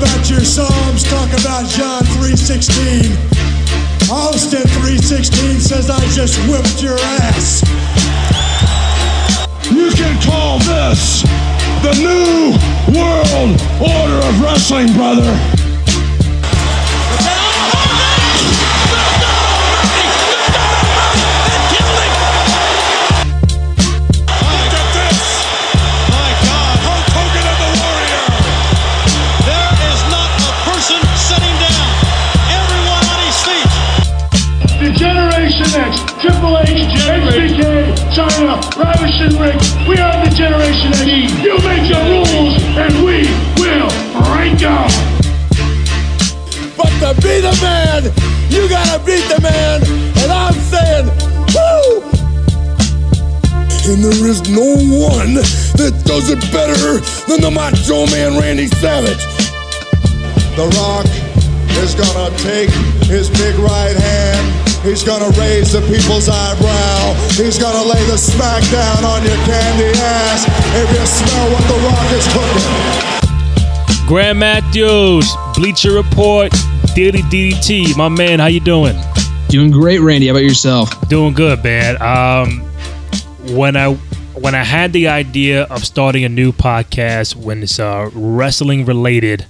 about your Psalms, talk about John 3.16. Austin 3.16 says I just whipped your ass. You can call this the new world order of wrestling, brother. China, Ravishing Rick. We are the Generation X. You make your rules, and we will break them. But to be the man, you gotta beat the man. And I'm saying, woo! And there is no one that does it better than the Macho Man Randy Savage. The Rock is gonna take his big right hand. He's gonna raise the people's eyebrow. He's gonna lay the smack down on your candy ass if you smell what The Rock is cooking. Graham Matthews, Bleacher Report, Daily DDT. My man, how you doing? Doing great, Randy. How about yourself? Doing good, man. Um, when I when I had the idea of starting a new podcast when it's uh, wrestling related,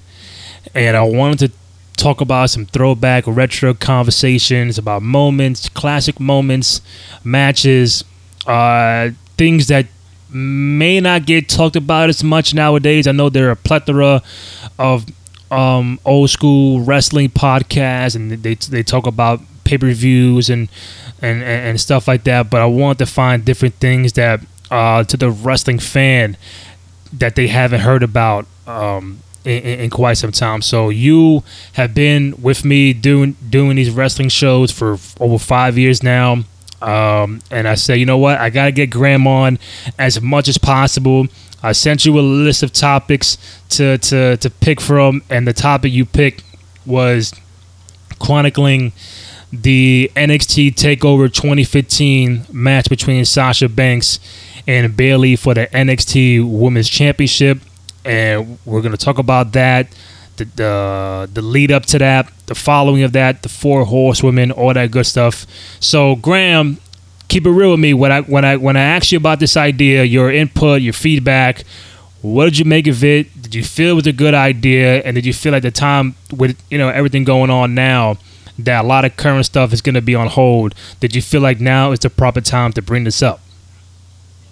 and I wanted to talk about some throwback retro conversations about moments, classic moments, matches, uh, things that may not get talked about as much nowadays. I know there are a plethora of um, old school wrestling podcasts, and they they talk about pay per views and, and and stuff like that. But I want to find different things that uh, to the wrestling fan that they haven't heard about um, in, in quite some time. So you have been with me doing doing these wrestling shows for over five years now. Um, and I said, you know what? I got to get Graham on as much as possible. I sent you a list of topics to, to, to pick from, and the topic you picked was chronicling the NXT Takeover 2015 match between Sasha Banks and Bayley for the NXT Women's Championship, and we're gonna talk about that, the the, the lead up to that, the following of that, the four horsewomen, all that good stuff. So Graham, keep it real with me. When I when I when I asked you about this idea, your input, your feedback, what did you make of it? Did you feel it was a good idea, and did you feel at the time with you know everything going on now? That a lot of current stuff is going to be on hold. Did you feel like now is the proper time to bring this up?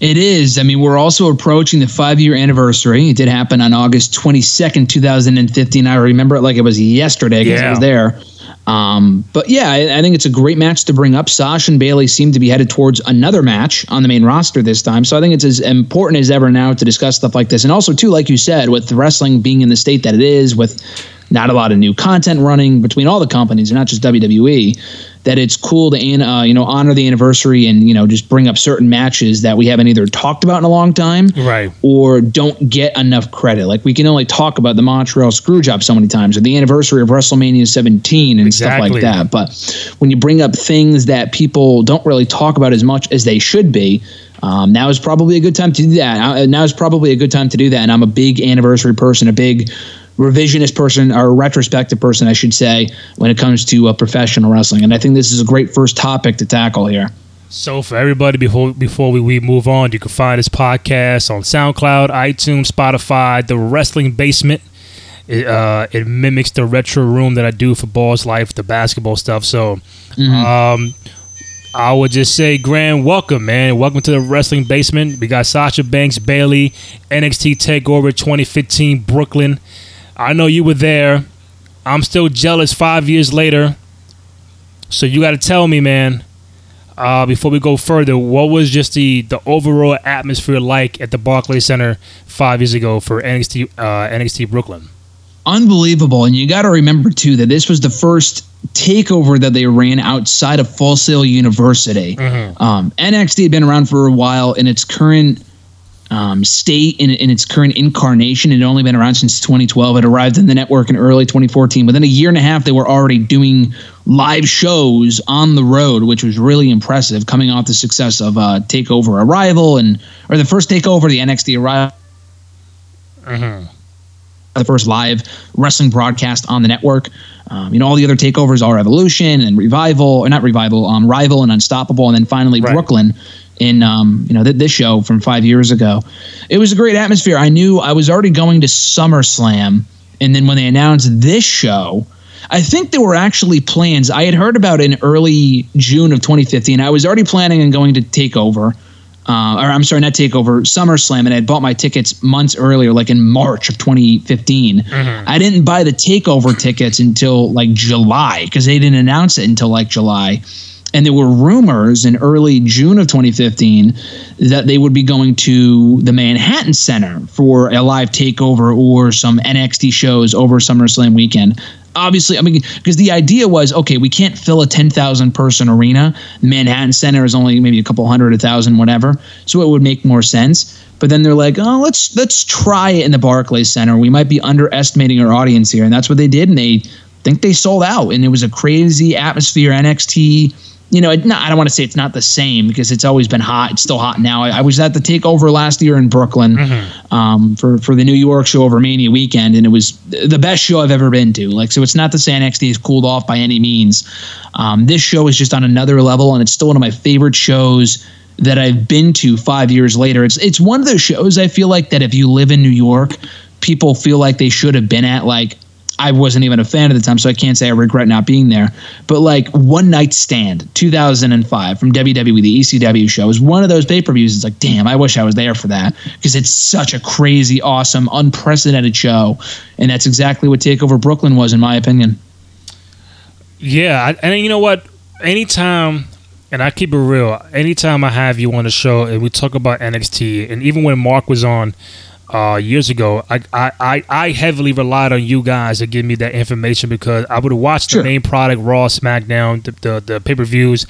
It is. I mean, we're also approaching the five year anniversary. It did happen on August 22nd, 2015. I remember it like it was yesterday because I was there. Um, but yeah, I, I think it's a great match to bring up. Sasha and Bayley seem to be headed towards another match on the main roster this time. So I think it's as important as ever now to discuss stuff like this. And also, too, like you said, with wrestling being in the state that it is, with not a lot of new content running between all the companies, and not just WWE, that it's cool to an- uh, you know honor the anniversary and you know just bring up certain matches that we haven't either talked about in a long time, Right. or don't get enough credit. Like we can only talk about the Montreal Screwjob so many times, or the anniversary of WrestleMania 17 and stuff like that. But when you bring up things that people don't really talk about as much as they should be. Um, now is probably a good time to do that. Uh, Now is probably a good time to do that. And I'm a big anniversary person, a big revisionist person, or retrospective person, I should say, when it comes to uh, professional wrestling. And I think this is a great first topic to tackle here. So for everybody, before before we, we move on, you can find this podcast on SoundCloud, iTunes, Spotify, the Wrestling Basement. It, uh, it mimics the retro room that I do for Ballislife, the basketball stuff. So, um, I would just say, Grand, welcome, man. Welcome to the Wrestling Basement. We got Sasha Banks, Bayley, NXT Takeover 2015, Brooklyn. I know you were there. I'm still jealous five years later. So you got to tell me, man uh, before we go further, what was just the, the overall atmosphere like at the Barclays Center five years ago for NXT uh, NXT Brooklyn? unbelievable. And you got to remember too that this was the first takeover that they ran outside of Full Sail University. Um, NXT had been around for a while in its current um, state, in, in its current incarnation. It had only been around since 2012. It arrived in the network in early 2014. Within a year and a half, they were already doing live shows on the road, which was really impressive, coming off the success of uh, Takeover Arrival and or the first Takeover, the NXT Arrival the first live wrestling broadcast on the network. Um, you know, all the other takeovers are Evolution and Revival, or not Revival, um, Rival and Unstoppable, and then finally Right. Brooklyn in um, you know th- this show from five years ago. It was a great atmosphere. I knew I was already going to SummerSlam, and then when they announced this show, I think there were actually plans. I had heard about in early June of 2015. I was already planning on going to Takeover. Uh, or I'm sorry, not Takeover, SummerSlam, and I had bought my tickets months earlier, like in March of 2015. I didn't buy the Takeover tickets until like July because they didn't announce it until like July. And there were rumors in early June of 2015 that they would be going to the Manhattan Center for a live takeover or some NXT shows over SummerSlam weekend. Obviously, I mean, because the idea was okay, we can't fill a 10,000 person arena. Manhattan Center is only maybe a couple hundred, a thousand, whatever. So it would make more sense. But then they're like, oh, let's let's try it in the Barclays Center. We might be underestimating our audience here, and that's what they did. And they think they sold out, and it was a crazy atmosphere. NXT you know, not, I don't want to say it's not the same because it's always been hot. It's still hot now. I, I was at the takeover last year in Brooklyn um, for for the New York show over Mania weekend, and it was the best show I've ever been to. Like, so it's not to say NXT is cooled off by any means. Um, this show is just on another level, and it's still one of my favorite shows that I've been to five years later. It's it's one of those shows I feel like that if you live in New York, people feel like they should have been at. Like I wasn't even a fan at the time, so I can't say I regret not being there. But like One Night Stand, 2005 from WWE, the ECW show, is one of those pay per views. It's like, damn, I wish I was there for that because it's such a crazy, awesome, unprecedented show, and that's exactly what Takeover Brooklyn was, in my opinion. Yeah, and you know what? Anytime, and I keep it real. Anytime I have you on the show and we talk about NXT, and even when Mark was on uh, years ago, I, I, I, heavily relied on you guys to give me that information because I would watch Sure. the main product, Raw, SmackDown, the the, the pay per views,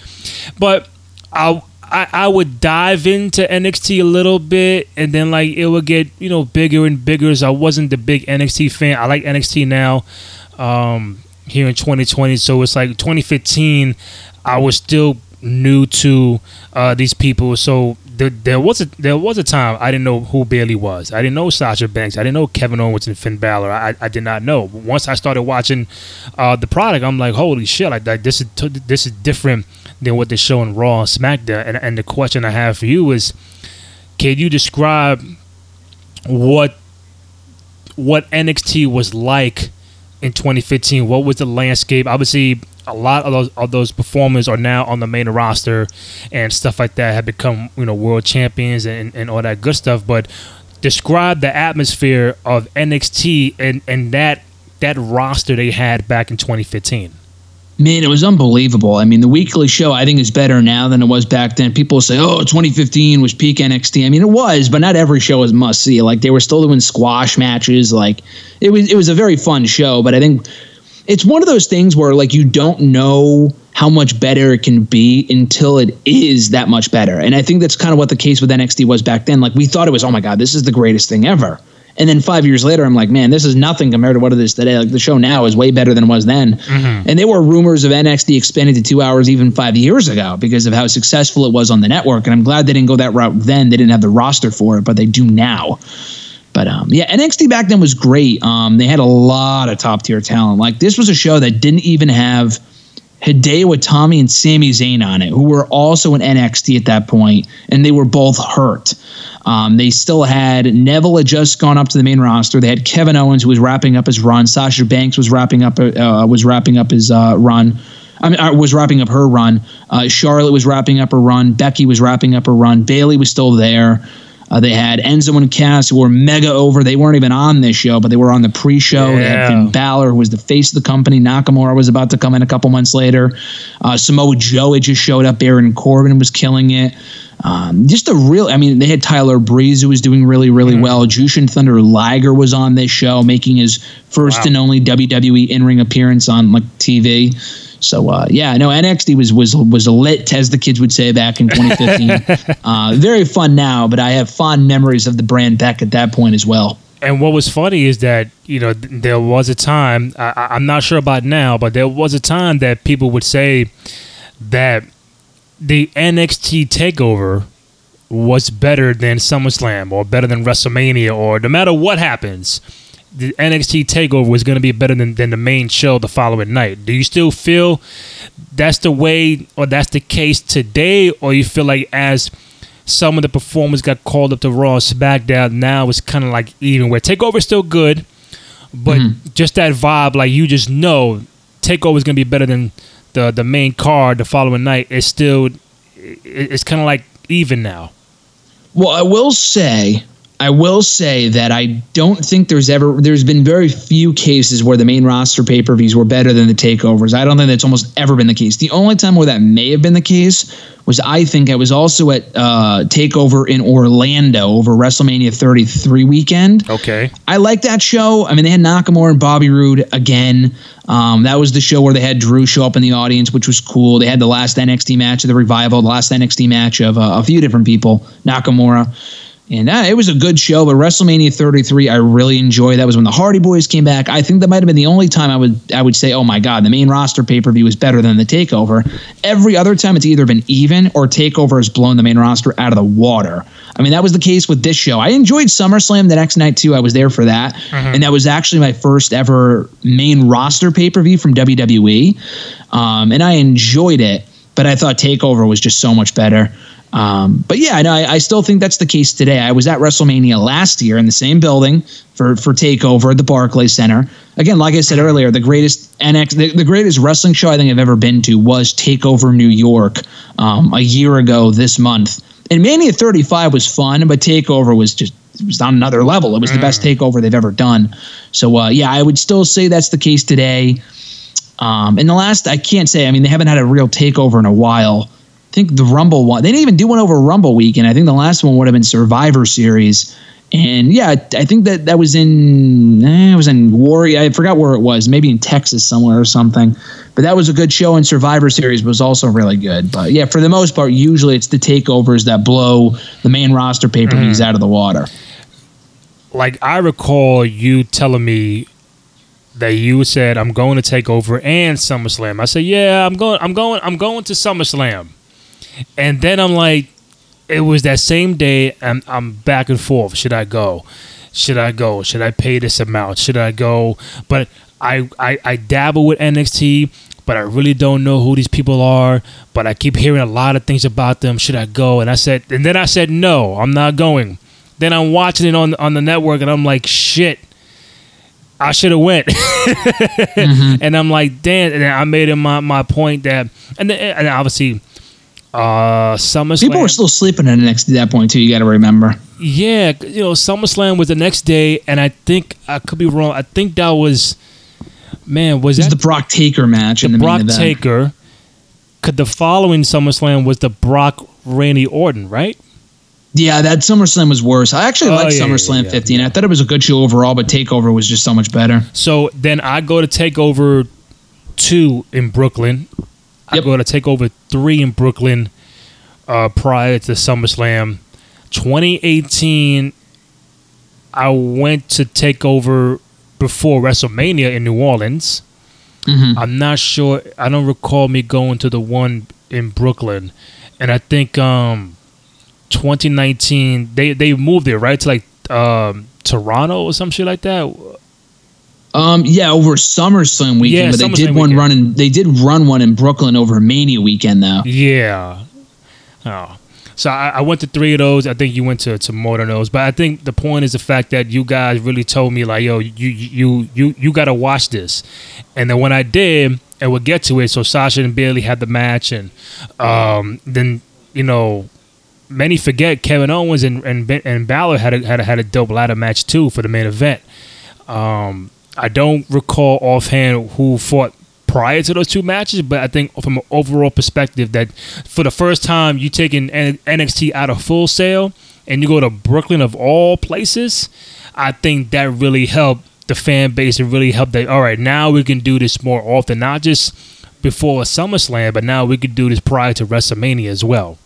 but I. I, I would dive into NXT a little bit and then like it would get you know bigger and bigger so I wasn't the big NXT fan I like NXT now um, here in 2020. So it's like 2015. I was still new to uh, these people. So there, was a there was a time I didn't know who Bayley was. I didn't know Sasha Banks. I didn't know Kevin Owens and Finn Balor. I, I did not know. But once I started watching uh, the product, I'm like, holy shit! Like, like this is t- this is different than what they show in Raw and SmackDown. And, and the question I have for you is, can you describe what what NXT was like in 2015. What was the landscape? Obviously, a lot of those of those performers are now on the main roster and stuff like that have become you know world champions and, and all that good stuff. But describe the atmosphere of NXT and and that that roster they had back in 2015. Man, it was unbelievable. I mean, the weekly show I think is better now than it was back then. People say, "Oh, 2015 was peak NXT." I mean, it was, but not every show was must see. Like they were still doing squash matches. Like it was, it was a very fun show. But I think it's one of those things where like you don't know how much better it can be until it is that much better. And I think that's kind of what the case with NXT was back then. Like we thought it was, oh my god, this is the greatest thing ever. And then five years later, I'm like, man, this is nothing compared to what it is today. Like the show now is way better than it was then. Mm-hmm. And there were rumors of NXT expanding to two hours even five years ago because of how successful it was on the network. And I'm glad they didn't go that route then. They didn't have the roster for it, but they do now. But um, yeah, NXT back then was great. Um, they had a lot of top tier talent. Like this was a show that didn't even have Hideo Itami and Sami Zayn on it, who were also in NXT at that point, and they were both hurt. Um, they still had Neville had just gone up to the main roster. They had Kevin Owens who was wrapping up his run. Sasha Banks was wrapping up uh, was wrapping up his uh, run. I mean, uh, was wrapping up her run. Uh, Charlotte was wrapping up her run. Becky was wrapping up her run. Bayley was still there. Uh, they had Enzo and Cass who were mega over. They weren't even on this show, but they were on the pre-show. They had Yeah. Finn Balor, who was the face of the company. Nakamura was about to come in a couple months later. Uh, Samoa Joe had just showed up. Baron Corbin was killing it. Um, just a real, I mean, they had Tyler Breeze who was doing really, really well. Jushin Thunder Liger was on this show, making his first Wow. and only WWE in-ring appearance on like TV. So uh, yeah, no, NXT was was was lit, as the kids would say back in 2015. uh, very fun now, but I have fond memories of the brand back at that point as well. And what was funny is that you know there was a time I, I'm not sure about now, but there was a time that people would say that the NXT takeover was better than SummerSlam or better than WrestleMania or no matter what happens, the NXT takeover was going to be better than, than the main show the following night. Do you still feel that's the way or that's the case today, or you feel like as some of the performers got called up to Raw SmackDown, now it's kind of like even where takeover is still good, but mm-hmm. just that vibe, like you just know takeover is going to be better than the the main card the following night. It's still it's kind of like even now. Well, I will say, I will say that I don't think there's ever there's been very few cases where the main roster pay per views were better than the takeovers. I don't think that's almost ever been the case. The only time where that may have been the case was I think I was also at uh, Takeover in Orlando over WrestleMania 33 weekend. Okay. I like that show. I mean, they had Nakamura and Bobby Roode again. Um, that was the show where they had Drew show up in the audience, which was cool. They had the last NXT match of the revival, the last NXT match of uh, a few different people, Nakamura. And uh, it was a good show, but WrestleMania 33, I really enjoyed. That was when the Hardy Boys came back. I think that might have been the only time I would I would say, oh my God, the main roster pay per view was better than the Takeover. Every other time, it's either been even or Takeover has blown the main roster out of the water. I mean, that was the case with this show. I enjoyed SummerSlam the next night too. I was there for that, and that was actually my first ever main roster pay per view from WWE, um, and I enjoyed it. But I thought Takeover was just so much better. Um, but yeah, no, I, I still think that's the case today. I was at WrestleMania last year in the same building for for Takeover at the Barclays Center. Again, like I said earlier, the greatest NX, the, the greatest wrestling show I think I've ever been to was Takeover New York um, a year ago this month. And Mania 35 was fun, but Takeover was just it was on another level. It was the best Takeover they've ever done. So uh, yeah, I would still say that's the case today. Um, and the last, I can't say. I mean, they haven't had a real takeover in a while. I think the Rumble one. They didn't even do one over Rumble weekend. I think the last one would have been Survivor Series. And yeah, I think that that was in eh, it was in Warrior. I forgot where it was. Maybe in Texas somewhere or something. But that was a good show. And Survivor Series was also really good. But yeah, for the most part, usually it's the takeovers that blow the main roster pay per views out of the water. like I recall you telling me that you said I'm going to take over and SummerSlam. I said, "Yeah, I'm going I'm going I'm going to SummerSlam." And then I'm like it was that same day and I'm back and forth. Should I go? Should I go? Should I pay this amount? Should I go? But I I, I dabble with NXT but I really don't know who these people are. But I keep hearing a lot of things about them. Should I go? And I said, and then I said, no, I'm not going. Then I'm watching it on on the network, and I'm like, shit, I should have went. Mm-hmm. And I'm like, damn. And I made it my, my point that, and then, and obviously, uh, SummerSlam. People were still sleeping at NXT at that point too. You got to remember. Yeah, you know, SummerSlam was the next day, and I think I could be wrong. I think that was, man, was It was that the Brock Taker match in the Brock. Taker? Could the following SummerSlam was the Brock Randy Orton, right? Yeah, that SummerSlam was worse. I actually Oh, liked yeah, yeah, SummerSlam yeah, 15. I thought it was a good show overall, but Takeover was just so much better. So then I go to Takeover two in Brooklyn. I Yep. go to take over three in Brooklyn uh, prior to SummerSlam. 2018, I went to take over before WrestleMania in New Orleans. Mm-hmm. I'm not sure. I don't recall me going to the one in Brooklyn, and I think um, 2019 they they moved it right to like um, Toronto or some shit like that. Um, yeah, over SummerSlam weekend, Yeah, but they SummerSlam did one weekend. run in, they did run one in Brooklyn over Mania weekend though. Yeah. Oh. So I, I went to three of those. I think you went to, to more than those. But I think the point is the fact that you guys really told me like, yo, you you you you gotta watch this. And then when I did, and we'll get to it, so Sasha and Bayley had the match and um then, you know, many forget Kevin Owens and and, and Balor had a, had a, had a dope ladder match too for the main event. Um, I don't recall offhand who fought prior to those two matches, but I think from an overall perspective that for the first time you taking N- NXT out of Full Sail and you go to Brooklyn of all places, I think that really helped the fan base and really helped that. All right, now we can do this more often, not just before a SummerSlam, but now we could do this prior to WrestleMania as well.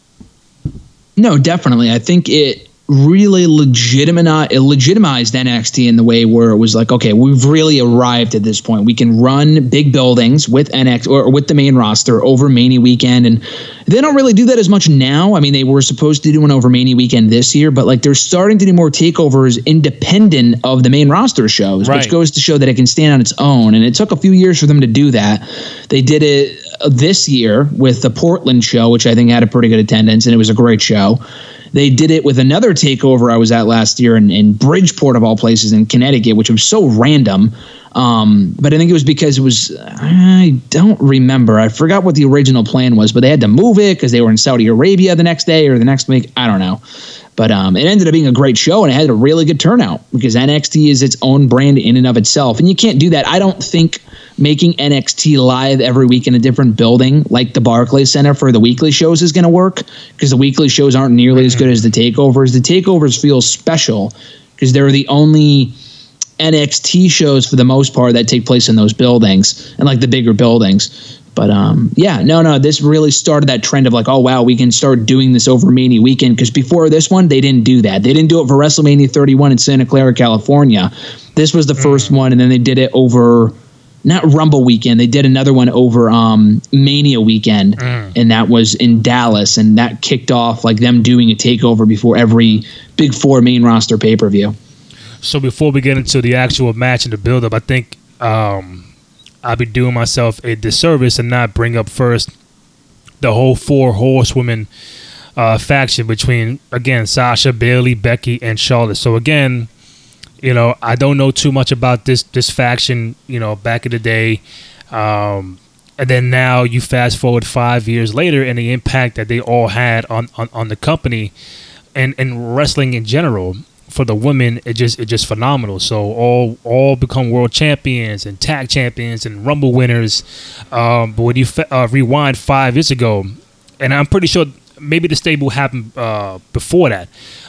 No, definitely. I think it really legitimate legitimized NXT in the way where it was like, okay, we've really arrived at this point. We can run big buildings with NXT or with the main roster over Mania weekend, and they don't really do that as much now. I mean, they were supposed to do an over Mania weekend this year, but like they're starting to do more takeovers independent of the main roster shows, Right. which goes to show that it can stand on its own. And it took a few years for them to do that. They did it this year with the Portland show, which I think had a pretty good attendance, and it was a great show. They did it with another takeover I was at last year in, in Bridgeport, of all places, in Connecticut, which was so random. Um, but I think it was because it was, I don't remember. I forgot what the original plan was, but they had to move it because they were in Saudi Arabia the next day or the next week. I don't know. But um, it ended up being a great show and it had a really good turnout because NXT is its own brand in and of itself. And you can't do that. I don't think making NXT live every week in a different building like the Barclays Center for the weekly shows is going to work because the weekly shows aren't nearly as good as the takeovers. The takeovers feel special because they're the only NXT shows for the most part that take place in those buildings and like the bigger buildings. But um, yeah, no, no, this really started that trend of like, oh wow, we can start doing this over Mania weekend because before this one they didn't do that. They didn't do it for WrestleMania 31 in Santa Clara, California. This was the first one, and then they did it over not Rumble weekend. They did another one over um, Mania weekend, and that was in Dallas, and that kicked off like them doing a takeover before every Big Four main roster pay per view. So before we get into the actual match and the build up, I think um, I'll be doing myself a disservice and not bring up first the whole four horsewomen uh, faction between again Sasha, Bayley, Becky, and Charlotte. So again, you know, I don't know too much about this this faction. You know, back in the day, um, and then now you fast forward five years later, and the impact that they all had on on, on the company and and wrestling in general for the women it just it just phenomenal so all all become world champions and tag champions and rumble winners um, but when you fa- uh, rewind five years ago and i'm pretty sure maybe the stable happened uh, before that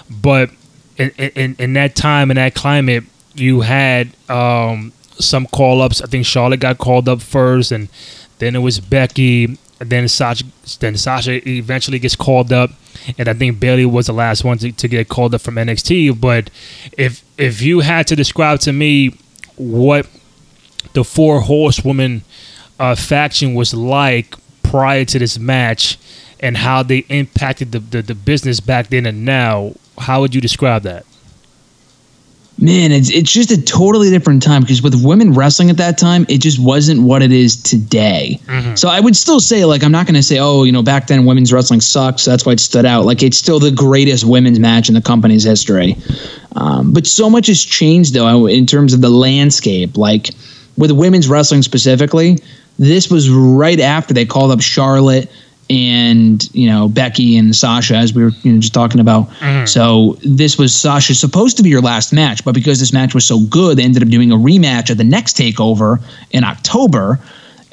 but in, in in that time in that climate you had um, some call ups i think charlotte got called up first and then it was becky and then Sasha, then Sasha eventually gets called up, and I think Bayley was the last one to, to get called up from NXT. But if if you had to describe to me what the four horsewoman uh, faction was like prior to this match, and how they impacted the, the, the business back then and now, how would you describe that? Man, it's it's just a totally different time because with women wrestling at that time, it just wasn't what it is today. So I would still say, like, I'm not going to say, oh, you know, back then women's wrestling sucks. That's why it stood out. Like, it's still the greatest women's match in the company's history. Um, but so much has changed though in terms of the landscape. Like with women's wrestling specifically, this was right after they called up Charlotte and you know Becky and Sasha, as we were you know, just talking about. So this was Sasha supposed to be your last match, but because this match was so good, they ended up doing a rematch at the next Takeover in October.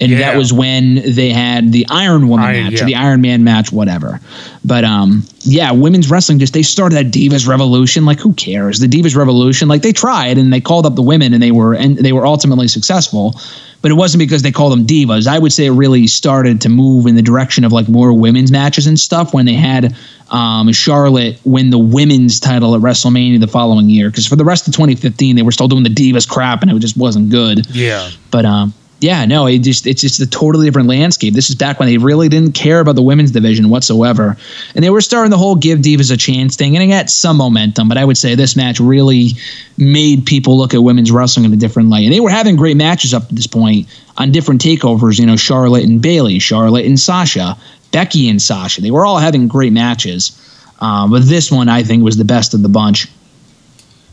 And Yeah. that was when they had the Iron Woman Iron- match, yeah. or the Iron Man match, whatever. But um, yeah, women's wrestling just they started that Divas Revolution. Like, who cares? The Divas Revolution. Like they tried and they called up the women and they were and they were ultimately successful. But it wasn't because they called them divas. I would say it really started to move in the direction of like more women's matches and stuff when they had um, Charlotte win the women's title at WrestleMania the following year. Because for the rest of 2015, they were still doing the divas crap and it just wasn't good. Yeah. But um, yeah, no, it just it's just a totally different landscape. This is back when they really didn't care about the women's division whatsoever, and they were starting the whole give divas a chance thing, and it got some momentum. But I would say this match really made people look at women's wrestling in a different light, and they were having great matches up to this point on different takeovers. You know, Charlotte and Bayley, Charlotte and Sasha, Becky and Sasha. They were all having great matches, um, but this one I think was the best of the bunch.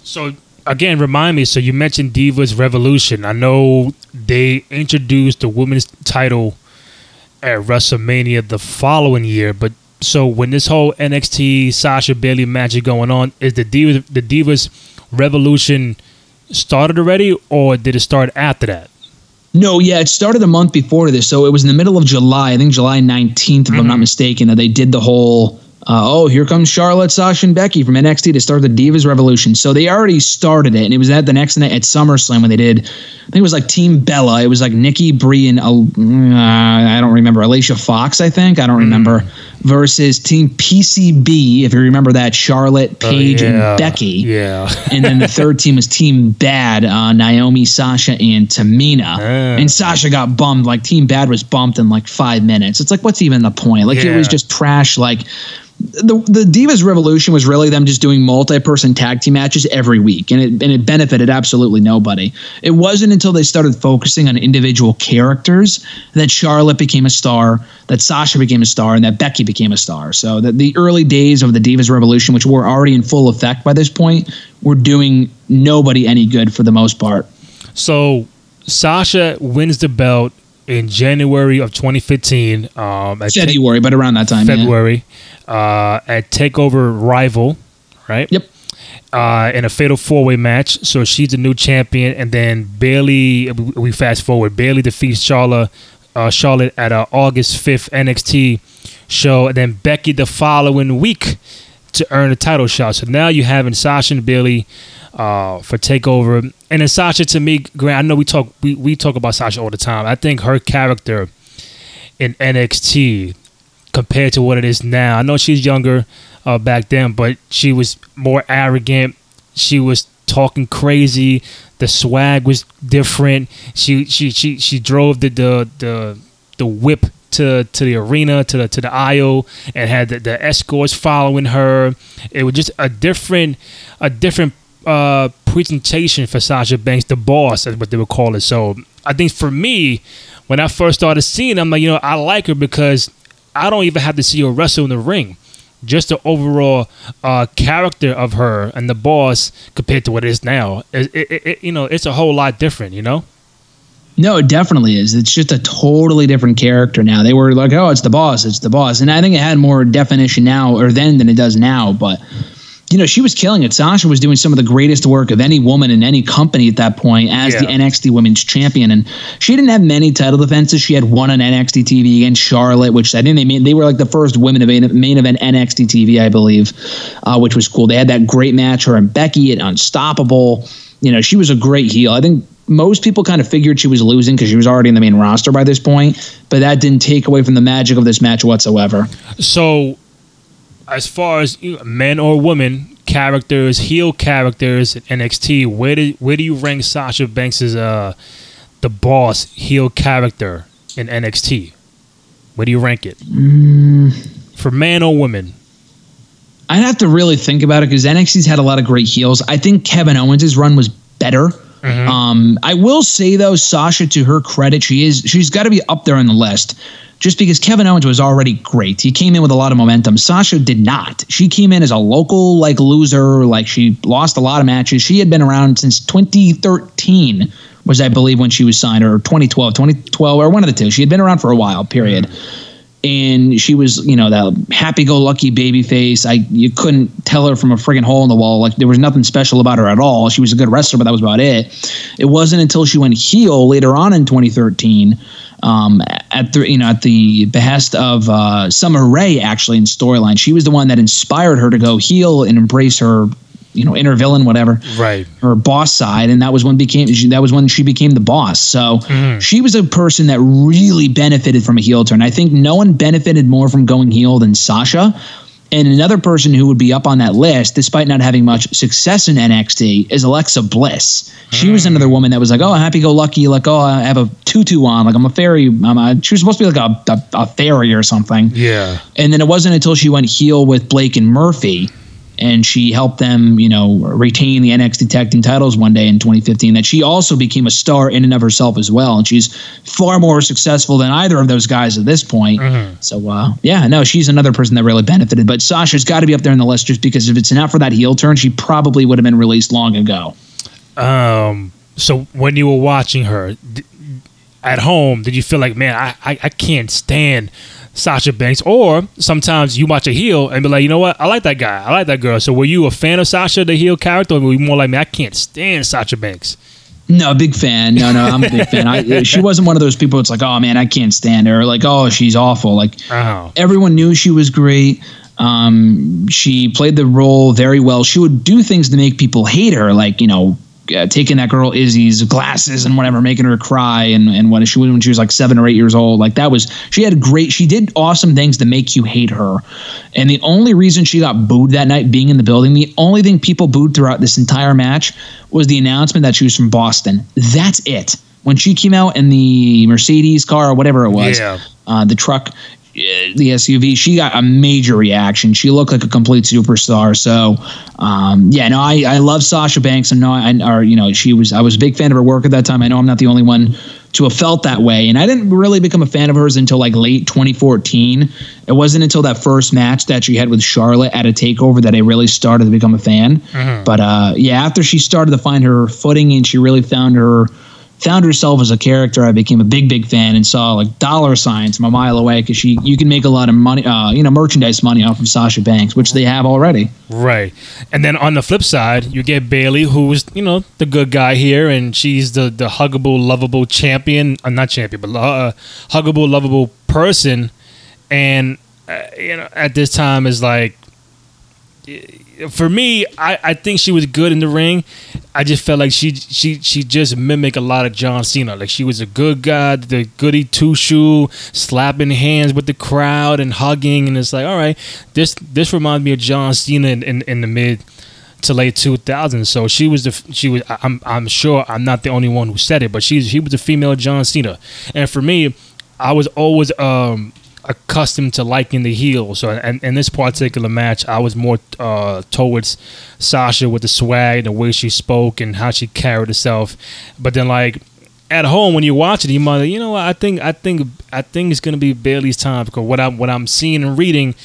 So again, remind me. So you mentioned Divas Revolution. I know they introduced the women's title at WrestleMania the following year, but so when this whole NXT Sasha Bayley match is going on, is the Divas the Divas Revolution started already, or did it start after that? No, yeah, it started a month before this, so it was in the middle of July. I think July nineteenth, if I'm not mm-hmm. mistaken, that they did the whole. Uh, oh, here comes Charlotte, Sasha, and Becky from NXT to start the Divas Revolution. So they already started it, and it was at the next night at SummerSlam when they did. I think it was like Team Bella. It was like Nikki, Brie, and uh, I don't remember Alicia Fox. I think I don't remember, versus Team PCB. If you remember that, Charlotte, Paige, yeah. and Becky. Yeah. and then the third team was Team Bad, uh, Naomi, Sasha, and Tamina. And Sasha got bummed. Like Team Bad was bumped in like five minutes. It's like, what's even the point? Like it was just trash. Like the the Divas Revolution was really them just doing multi-person tag team matches every week, and it and it benefited absolutely nobody. It wasn't until they started focusing on individual characters that Charlotte became a star, that Sasha became a star, and that Becky became a star. So that the early days of the Divas Revolution, which were already in full effect by this point, were doing nobody any good for the most part. So Sasha wins the belt in January of 2015. Um, February, but around that time, yeah. February uh, at Takeover Rival, right? Yep. Uh, in a fatal four way match. So she's the new champion, and then Bayley. We fast forward. Bayley defeats Charlotte. Uh, Charlotte at a August 5th NXT show, and then Becky the following week to earn a title shot. So now you having Sasha and Bayley uh, for Takeover, and then Sasha to me, Grant. I know we talk we, we talk about Sasha all the time. I think her character in NXT compared to what it is now. I know she's younger uh, back then, but she was more arrogant. She was talking crazy. The swag was different. She she she she drove the the the, the whip to to the arena to the to the aisle and had the, the escorts following her. It was just a different a different uh, presentation for Sasha Banks, the boss, is what they would call it. So I think for me, when I first started seeing, I'm like, you know, I like her because I don't even have to see her wrestle in the ring. Just the overall uh, character of her and the boss compared to what it is now, it, it, it, you know, it's a whole lot different. You know. No, it definitely is. It's just a totally different character now. They were like, "Oh, it's the boss, it's the boss," and I think it had more definition now or then than it does now. But you know, she was killing it. Sasha was doing some of the greatest work of any woman in any company at that point as the NXT Women's Champion, and she didn't have many title defenses. She had one on NXT TV against Charlotte, which I think they made. They were like the first women of main main event NXT TV, I believe, uh, which was cool. They had that great match, her and Becky at Unstoppable. You know, she was a great heel. I think most people kind of figured she was losing because she was already in the main roster by this point, but that didn't take away from the magic of this match whatsoever. So, as far as men or women characters, heel characters in NXT, where do where do you rank Sasha Banks as uh, the boss heel character in NXT? Where do you rank it for man or woman? I'd have to really think about it because NXT's had a lot of great heels. I think Kevin Owens' run was better. Um, I will say though, Sasha, to her credit, she is she's got to be up there on the list. Just because Kevin Owens was already great, he came in with a lot of momentum. Sasha did not. She came in as a local like loser, like she lost a lot of matches. She had been around since 2013, was I believe when she was signed, or 2012, 2012, or one of the two. She had been around for a while. Period and she was you know that happy-go-lucky baby face. I you couldn't tell her from a friggin' hole in the wall. Like there was nothing special about her at all. She was a good wrestler but that was about it. It wasn't until she went heel later on in 2013 um, at the you know at the behest of uh, Summer Rae actually in storyline. She was the one that inspired her to go heel and embrace her you know inner villain whatever Right. her boss side, and that was when became she, that was when she became the boss. So mm-hmm. she was a person that really benefited from a heel turn. I think no one benefited more from going heel than Sasha. And another person who would be up on that list, despite not having much success in NXT, is Alexa Bliss. She was mm. another woman that was like, "Oh, happy go lucky, like oh, I have a tutu on, like I'm a fairy." I'm a, she was supposed to be like a, a, a fairy or something. Yeah. And then it wasn't until she went heel with Blake and Murphy and she helped them, you know, retain the NXT tag team titles one day in 2015 that she also became a star in and of herself as well. And she's far more successful than either of those guys at this point. So, uh, yeah, no, she's another person that really benefited. But Sasha's got to be up there in the list just because if it's not for that heel turn, she probably would have been released long ago. Um. So when you were watching her d- at home, did you feel like, man, I, I, I can't stand Sasha Banks? Or sometimes you watch a heel and be like, you know what, I like that guy, I like that girl. So were you a fan of Sasha, the heel character, or were you more like, man, I can't stand Sasha Banks? No, big fan. No, no, I'm a big fan. I, she wasn't one of those people. It's like, oh man, I can't stand her. Like, oh, she's awful. Like, Oh. everyone knew she was great. Um, she played the role very well. She would do things to make people hate her, like you know, uh, taking that girl Izzy's glasses and whatever, making her cry, and and when she when she was like seven or eight years old, like that was she had great. She did awesome things to make you hate her, and the only reason she got booed that night, being in the building, the only thing people booed throughout this entire match was the announcement that she was from Boston. That's it. When she came out in the Mercedes car or whatever it was, Yeah. uh, the truck, the SUV, she got a major reaction. She looked like a complete superstar. So, um, yeah, no, I, I love Sasha Banks. and no, I, or you know, she was I was a big fan of her work at that time. I know I'm not the only one to have felt that way, and I didn't really become a fan of hers until like late 2014. It wasn't until that first match that she had with Charlotte at a Takeover that I really started to become a fan. But uh, yeah, after she started to find her footing and she really found her found herself as a character, I became a big, big fan and saw like dollar signs from a mile away because she you can make a lot of money, uh, you know, merchandise money off of Sasha Banks, which they have already. Right. And then on the flip side, you get Bayley, who's, you know, the good guy here, and she's the, the huggable, lovable champion. Uh, not champion, but uh, huggable, lovable person. And, uh, you know, at this time is like, for me, I, I think she was good in the ring. I just felt like she she she just mimicked a lot of John Cena. Like she was a good guy, the goody two shoe, slapping hands with the crowd and hugging, and it's like, all right, this this reminds me of John Cena in, in, in the mid to late 2000s. So she was the she was I'm I'm sure I'm not the only one who said it, but she's he was the female John Cena, and for me, I was always um accustomed to liking the heel. So and in this particular match, I was more uh, towards Sasha with the swag, the way she spoke, and how she carried herself. But then like at home when you watch it, you might you know what, I think I think I think it's gonna be Bayley's time because what I'm what I'm seeing and reading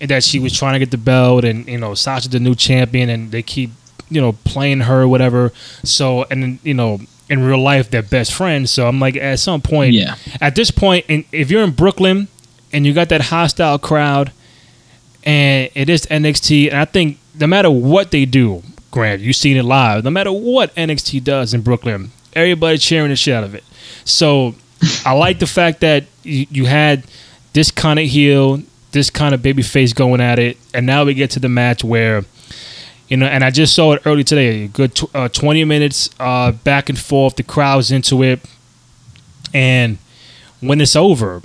is that she was trying to get the belt and you know Sasha's the new champion and they keep you know playing her whatever. So and you know in real life they're best friends. So I'm like at some point Yeah. at this point and if you're in Brooklyn and you got that hostile crowd and it is NXT and I think no matter what they do, Grant, you've seen it live, no matter what NXT does in Brooklyn, everybody cheering the shit out of it. So I like the fact that you, you had this kind of heel, this kind of baby face going at it, and now we get to the match where you know, and I just saw it early today. A good tw- uh, twenty minutes uh, back and forth. The crowd's into it, and when it's over,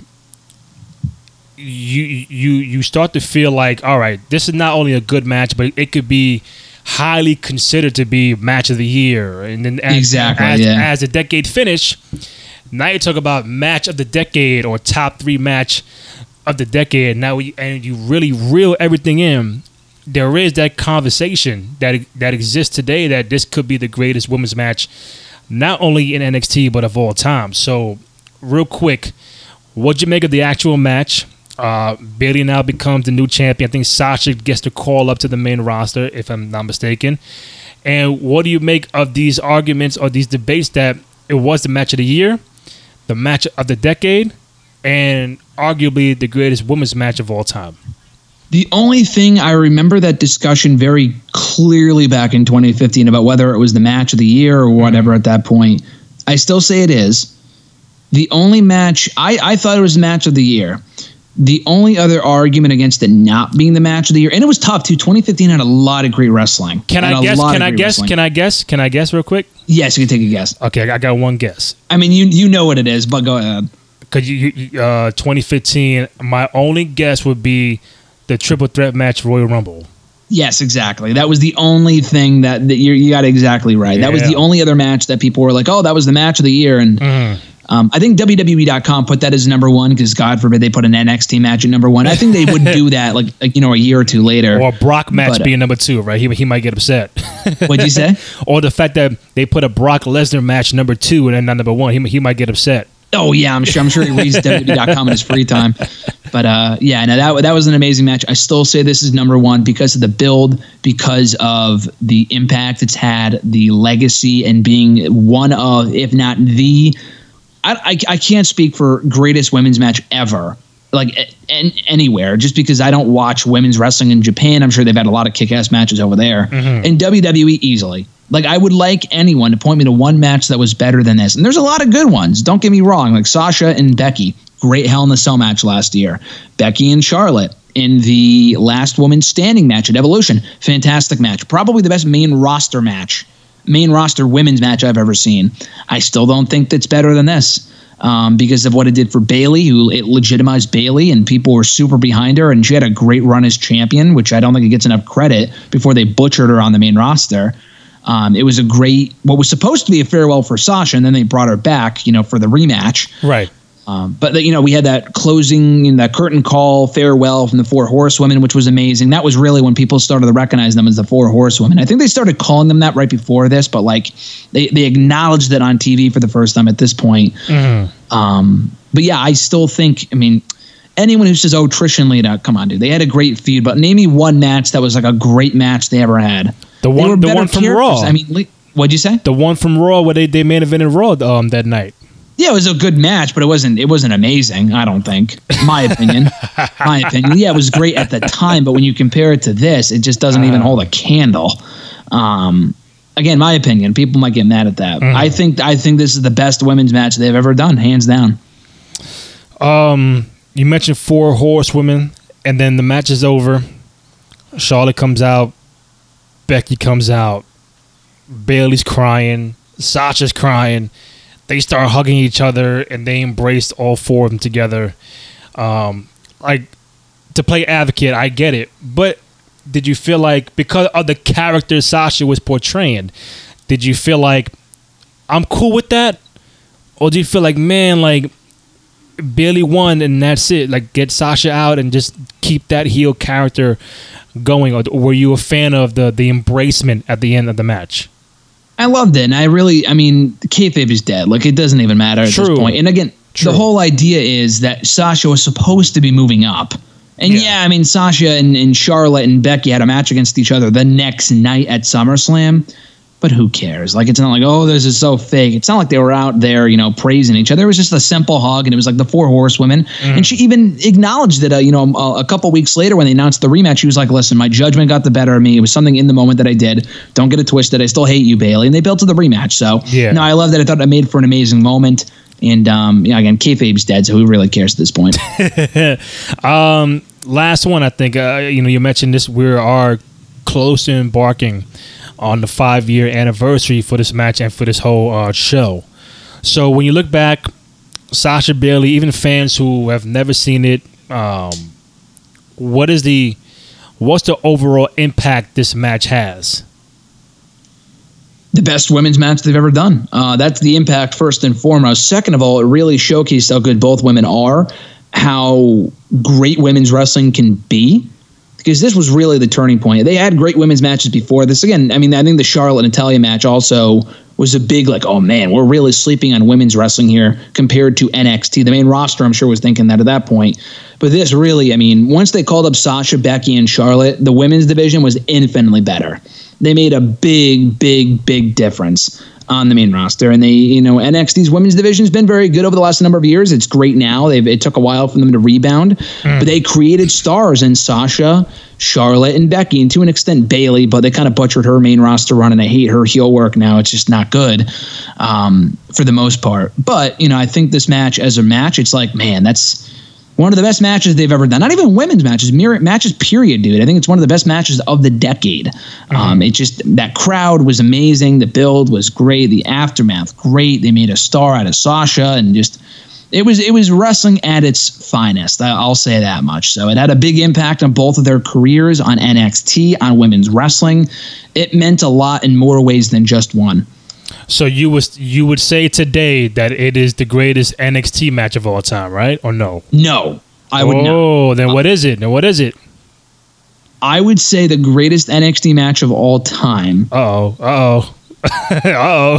you you you start to feel like, all right, this is not only a good match, but it could be highly considered to be match of the year. And then as, Exactly, as, yeah. as the decade finish, now you talk about match of the decade or top three match of the decade. Now we, and you really reel everything in. There is that conversation that that exists today that this could be the greatest women's match, not only in NXT but of all time. So, real quick, what'd you make of the actual match? Uh, Bayley now becomes the new champion. I think Sasha gets the call up to the main roster, if I'm not mistaken. And what do you make of these arguments or these debates that it was the match of the year, the match of the decade, and arguably the greatest women's match of all time? The only thing I remember that discussion very clearly back in 2015 about whether it was the match of the year or whatever at that point. I still say it is. The only match I, I thought it was the match of the year. The only other argument against it not being the match of the year, and it was tough too. 2015 had a lot of great wrestling. Can I guess? Can I guess? wrestling. Can I guess? Can I guess real quick? Yes, you can take a guess. Okay, I got one guess. I mean, you you know what it is, but go ahead. Because you, you, uh, 2015, my only guess would be the triple threat match Royal Rumble. Yes, exactly. That was the only thing that, that you you got exactly right. That was the only other match that people were like, "Oh, that was the match of the year." And Mm-hmm. Um, I think WWE.com put that as number one because God forbid they put an NXT match at number one. I think they would do that like, like you know a year or two later. Or Brock match But, uh, being number two, right? He, he might get upset. What'd you say? or the fact that they put a Brock Lesnar match number two and then not number one, he, he might get upset. Oh yeah, I'm sure. I'm sure he reads WWE.com in his free time. But uh, yeah, no, that that was an amazing match. I still say this is number one because of the build, because of the impact it's had, the legacy, and being one of, if not the, I I, I can't speak for greatest women's match ever. Like a- an, anywhere, just because I don't watch women's wrestling in Japan. I'm sure they've had a lot of kick-ass matches over there. Mm-hmm. In WWE, easily. Like I would like anyone to point me to one match that was better than this. And there's a lot of good ones. Don't get me wrong. Like Sasha and Becky, great Hell in the Cell match last year. Becky and Charlotte in the last woman standing match at Evolution, fantastic match. Probably the best main roster match main roster women's match I've ever seen. I still don't think that's better than this. Um, because of what it did for Bayley, who it legitimized Bayley, and people were super behind her, and she had a great run as champion, which I don't think it gets enough credit before they butchered her on the main roster. Um, it was a great, what was supposed to be a farewell for Sasha, and then they brought her back, you know, for the rematch. Right. Um, but you know, we had that closing, you know, that curtain call farewell from the Four Horsewomen, which was amazing. That was really when people started to recognize them as the Four Horsewomen. I think they started calling them that right before this, but like they they acknowledged it on TV for the first time at this point. Um, but yeah, I still think. I mean, anyone who says, "Oh, Trish and Lita," come on, dude, they had a great feud. But name me one match that was like a great match they ever had. The one- the one from characters. Raw. I mean, what'd you say? The one from Raw where they, they main evented Raw um, that night. Yeah, it was a good match, but it wasn't. It wasn't amazing. I don't think. My opinion. my opinion. Yeah, it was great at the time, but when you compare it to this, it just doesn't even hold a candle. Um, again, my opinion. People might get mad at that. I think. I think this is the best women's match they've ever done, hands down. Um, you mentioned four horsewomen, and then the match is over. Charlotte comes out, Becky comes out, Bayley's crying, Sasha's crying. They start hugging each other, and they embraced all four of them together. Um, like to play advocate, I get it, but did you feel like because of the character Sasha was portraying, did you feel like I'm cool with that, or do you feel like man, like Bayley won and that's it. Like get Sasha out and just keep that heel character going. Or were you a fan of the the embracement at the end of the match? I loved it, and I really, I mean, kayfabe is dead. Like it doesn't even matter at True. this point. And again, True. the whole idea is that Sasha was supposed to be moving up. And Yeah. yeah, I mean, Sasha and, and Charlotte and Becky had a match against each other the next night at SummerSlam. But who cares? Like, it's not like, oh, this is so fake. It's not like they were out there, you know, praising each other. It was just a simple hug, and it was like the four horsewomen. And she even acknowledged that, uh, you know, a, a couple weeks later when they announced the rematch. She was like, listen, my judgment got the better of me. It was something in the moment that I did. Don't get it twisted. I still hate you, Bayley. And they built to the rematch. So, Yeah. no, I love that. I thought it made for an amazing moment. And, um, yeah, again, kayfabe's dead, so who really cares at this point? Um, last one, I think. Uh, you know, you mentioned this. We are close to embarking on the five year anniversary for this match and for this whole uh, show. So when you look back, Sasha Bayley, even fans who have never seen it, um, what is the what's the overall impact this match has? the best women's match they've ever done. Uh, that's the impact first and foremost. Second of all, it really showcased how good both women are, how great women's wrestling can be. Because this was really the turning point. They had great women's matches before this. Again, I mean, I think the Charlotte and Natalya match also was a big like, oh man, we're really sleeping on women's wrestling here compared to NXT. The main roster, I'm sure, was thinking that at that point. But this really, I mean, once they called up Sasha, Becky, and Charlotte, the women's division was infinitely better. They made a big, big, big difference on the main roster. And they, you know, NXT's women's division has been very good over the last number of years. It's great now. They've it took a while for them to rebound, but they created stars in Sasha, Charlotte, and Becky, and to an extent Bayley. But they kind of butchered her main roster run, and I hate her heel work now. It's just not good um, for the most part. But you know, I think this match as a match, it's like, man, that's one of the best matches they've ever done. Not even women's matches, mirror matches. Period, dude. I think it's one of the best matches of the decade. Um, it just that crowd was amazing. The build was great. The aftermath, great. They made a star out of Sasha, and just it was it was wrestling at its finest. I'll say that much. So it had a big impact on both of their careers, on NXT, on women's wrestling. It meant a lot in more ways than just one. So you was you would say today that it is the greatest NXT match of all time, right? Or no? No, I would not. Oh, then what is it? Then what is it? I would say the greatest NXT match of all time. Oh. Uh oh. oh.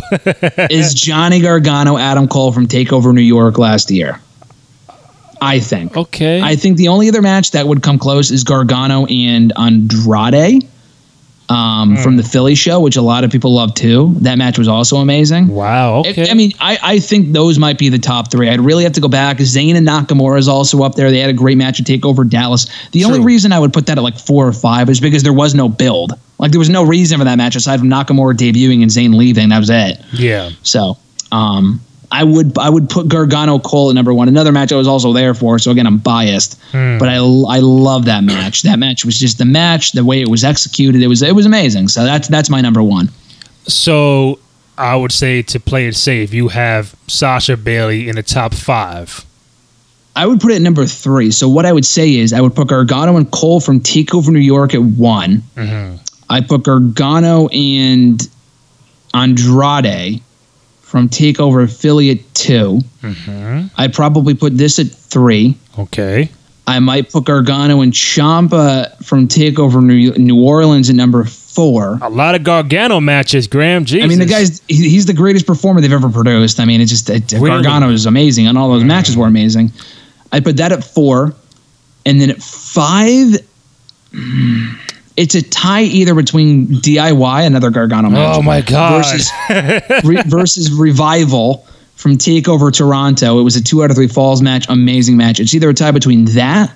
is Johnny Gargano Adam Cole from Takeover New York last year. I think. Okay. I think the only other match that would come close is Gargano and Andrade um, from the Philly show, which a lot of people love too. That match was also amazing. wow. Okay. I mean, I, I think those might be the top three. I'd really have to go back. Zayn and Nakamura is also up there. They had a great match at Takeover Dallas. The only reason I would put that at like four or five is because there was no build. Like there was no reason for that match aside from Nakamura debuting and Zayn leaving. That was it. yeah. So, um, I would I would put Gargano Cole at number one. Another match I was also there for. So again, I'm biased, hmm. but I I love that match. That match was just the match, the way it was executed. It was it was amazing. So that's that's my number one. So I would say to play it safe, you have Sasha Bayley in the top five. I would put it at number three. So what I would say is I would put Gargano and Cole from Takeover New York at one. Mm-hmm. I put Gargano and Andrade from Takeover at 2 I'd probably put this at three. Okay. I might put Gargano and Ciampa from Takeover New, New Orleans at number four. A lot of Gargano matches, Graham. Jesus. I mean, the guy's he- he's the greatest performer they've ever produced. I mean, it's just it, Really? Gargano is amazing, and all those matches were amazing. I put that at four, and then at five, mm, it's a tie either between DIY another Gargano match. Oh my God. Versus re, versus Revival from Takeover Toronto. It was a two out of three falls match, amazing match. It's either a tie between that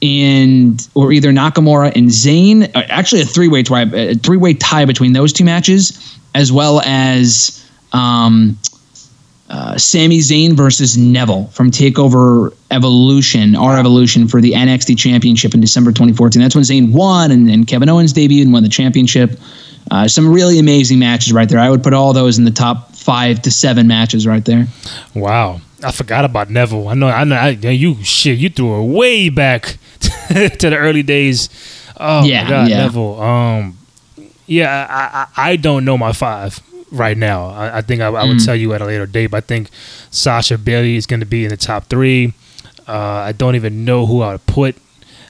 and or either Nakamura and Zayn. uh, Actually, a three way tie, a three way tie between those two matches, as well as um, uh, Sami Zayn versus Neville from Takeover Evolution, R Evolution for the NXT Championship in December 2014. That's when Zayn won, and, and Kevin Owens debuted and won the championship. Uh, some really amazing matches right there. I would put all those in the top five to seven matches right there. Wow, I forgot about Neville. I know, I know. I, you shit, you threw it way back to the early days. Oh Yeah, god, yeah. Neville. Um, yeah, I, I I don't know my five right now. I, I think I, I Mm. would tell you at a later date. But I think Sasha Bayley is going to be in the top three. Uh, I don't even know who I would put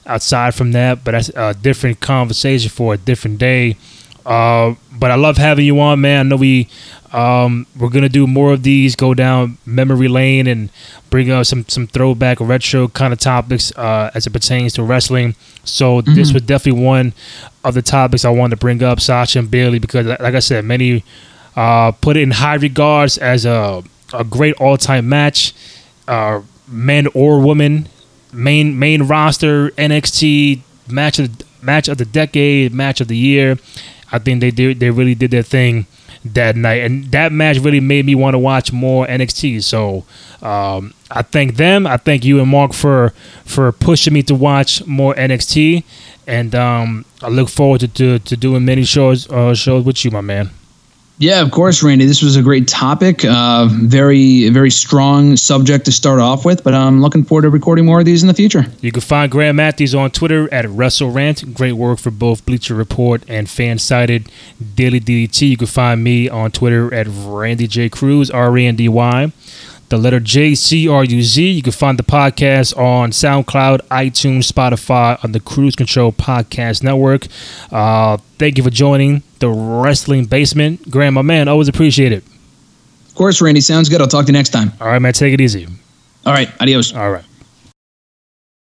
outside from that, but that's a different conversation for a different day. Uh, but I love having you on, man. I know we um, we're gonna do more of these, go down memory lane, and bring up some some throwback retro kind of topics uh, as it pertains to wrestling. So this was definitely one of the topics I wanted to bring up, Sasha and Bayley, because like I said, many uh, put it in high regards as a a great all time match, uh, men or women, main main roster NXT match of the, match of the decade, match of the year. I think they did they really did their thing that night, and that match really made me want to watch more NXT. So um, I thank them. I thank you and Mark for for pushing me to watch more NXT, and um, I look forward to, to, to doing many shows uh, shows with you, my man. Yeah, of course, Rendy. This was a great topic. Uh, very, very strong subject to start off with, but I'm looking forward to recording more of these in the future. You can find Graham Matthews on Twitter at WrestleRant. Great work for both Bleacher Report and FanSided Daily DDT. You can find me on Twitter at Rendy J. Cruz, R E N D Y. The letter J C R U Z. You can find the podcast on SoundCloud, iTunes, Spotify, on the Cruise Control Podcast Network. Uh, thank you for joining the Wrestling Basement. Graham, my man, always appreciate it. Of course, Rendy. Sounds good. I'll talk to you next time. All right, man, take it easy. All right. Adios. All right.